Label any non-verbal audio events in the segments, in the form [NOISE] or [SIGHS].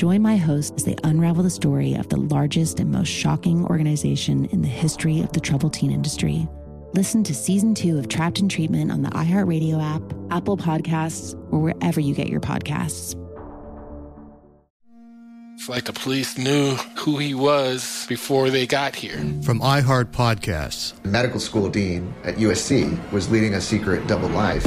Join my hosts as they unravel the story of the largest and most shocking organization in the history of the troubled teen industry. Listen to season two of Trapped in Treatment on the iHeartRadio app, Apple Podcasts, or wherever you get your podcasts. It's like the police knew who he was before they got here. From iHeart Podcasts, the medical school dean at USC was leading a secret double life.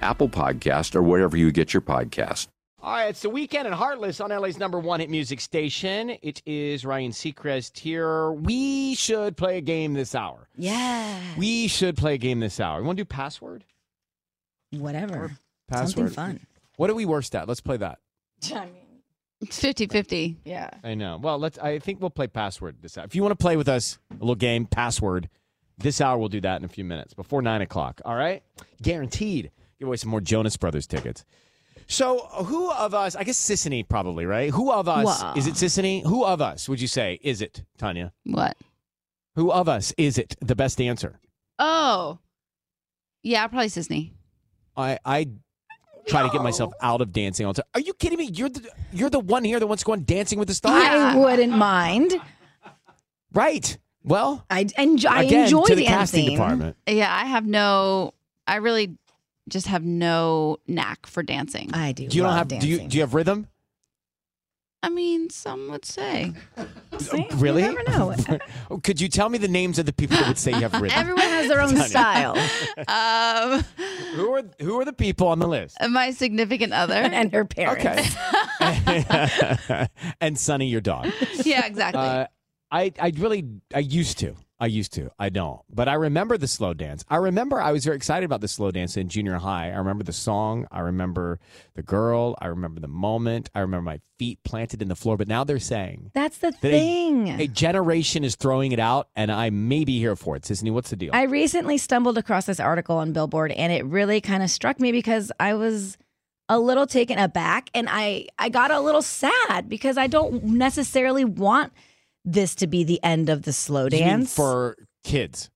Apple Podcast, or wherever you get your podcast. All right, it's the weekend at Heartless on LA's number one hit music station. It is Ryan Seacrest here. We should play a game this hour. Yeah. We should play a game this hour. You want to do password? Whatever. Password. Something fun. What are we worst at? Let's play that. [LAUGHS] I mean, It's 50 50. Yeah. I know. Well, let's. I think we'll play password this hour. If you want to play with us, a little game, password. This hour, we'll do that in a few minutes before nine o'clock. All right, guaranteed. Give away some more Jonas Brothers tickets. So, who of us? I guess Sisanie probably, right? Who of us Wow. is it? Sisanie? Who of us would you say is it, Tanya? What? Who of us is it? The best answer. Oh. Yeah, probably Sisanie. I I try to get myself out of dancing all the time. Are you kidding me? You're the you're the one here that wants to go on Dancing with the Stars. I wouldn't mind. Right. Well, I enjoy. I again, enjoy to the dancing. casting department. Yeah, I have no, I really just have no knack for dancing. I do. Do you don't love have do you do you have rhythm? I mean, some would say. [LAUGHS] See? You Really? never know. [LAUGHS] Could you tell me the names of the people that would say you have rhythm? Everyone has their own style. [LAUGHS] Um, Who are who are the people on the list? my significant other. and her parents. Okay. and Sunny, your dog. yeah, exactly. Uh, I I really I used to. I used to. I don't. But I remember the slow dance. I remember I was very excited about the slow dance in junior high. I remember the song. I remember the girl. I remember the moment. I remember my feet planted in the floor. But now they're saying That's the that a- thing. A, generation is throwing it out, and I may be here for it. Sisanie, what's the deal? I recently stumbled across this article on Billboard and it really kind of struck me because I was a little taken aback and I I got a little sad because I don't necessarily want this to be the end of the slow dance. for kids,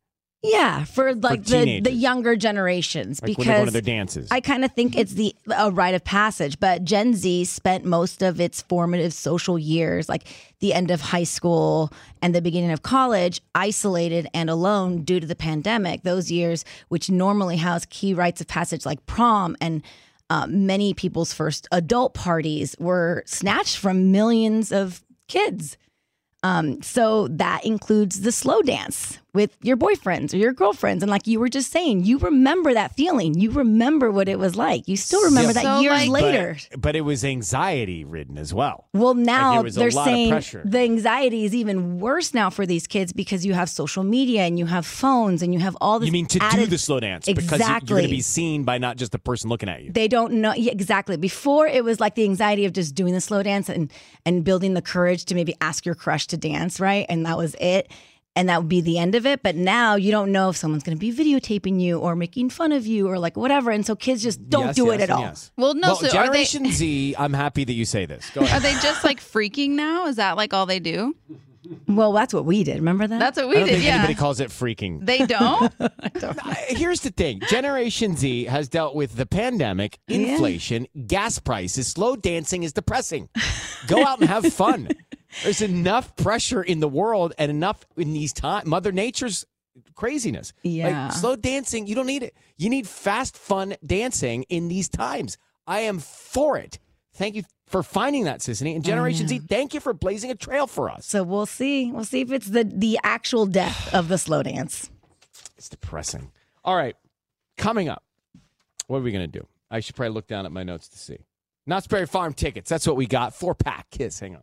yeah, for like the, the younger generations like when they're to because their dances. I kind of think it's the a rite of passage, but Gen Z spent most of its formative social years, like the end of high school and the beginning of college, isolated and alone due to the pandemic. Those years, which normally house key rites of passage like prom and uh, many people's first adult parties, were snatched from millions of kids. Um, so that includes the slow dance, with your boyfriends or your girlfriends. And like you were just saying, you remember that feeling. You remember what it was like. You still remember Yeah, that So, years like- later. But, but it was anxiety ridden as well. Well, now there was a they're saying the anxiety is even worse now for these kids because you have social media and you have phones and you have all this. You mean to do the slow dance because you- you're going to be seen by not just the person looking at you. They don't know yeah, exactly. Before it was like the anxiety of just doing the slow dance and and building the courage to maybe ask your crush to dance, right? And that was it. And that would be the end of it. But now you don't know if someone's going to be videotaping you or making fun of you or like whatever. And so kids just don't Yes, do yes, it at all. yes. Well, no, Well, so are they- Generation Z, I'm happy that you say this. Go Are they just like freaking now? Is that like all they do? Well, that's what we did. Remember that? That's what I we don't did. think Yeah. anybody calls it freaking. they [LAUGHS] don't. [LAUGHS] Here's the thing Generation Z has dealt with the pandemic, Yeah. inflation, gas prices. Slow dancing is depressing. Go out and have fun. There's enough pressure in the world and enough in these times. Mother Nature's craziness. Yeah. Like, slow dancing, you don't need it. You need fast, fun dancing in these times. I am for it. Thank you for finding that, Sisanie. And Generation Z, thank you for blazing a trail for us. So we'll see. We'll see if it's the the actual death [SIGHS] of the slow dance. It's depressing. All right. Coming up, what are we going to do? I should probably look down at my notes to see. Knott's Berry Farm tickets. That's what we got. Four pack. Kiss. Hang on.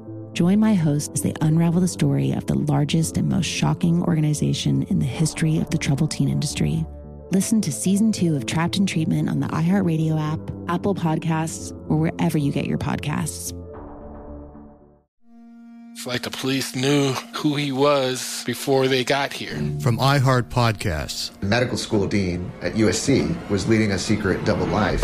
Join my host as they unravel the story of the largest and most shocking organization in the history of the troubled teen industry. Listen to season two of Trapped in Treatment on the iHeartRadio app, Apple Podcasts, or wherever you get your podcasts. It's like the police knew who he was before they got here. From iHeart Podcasts. The medical school dean at USC was leading a secret double life.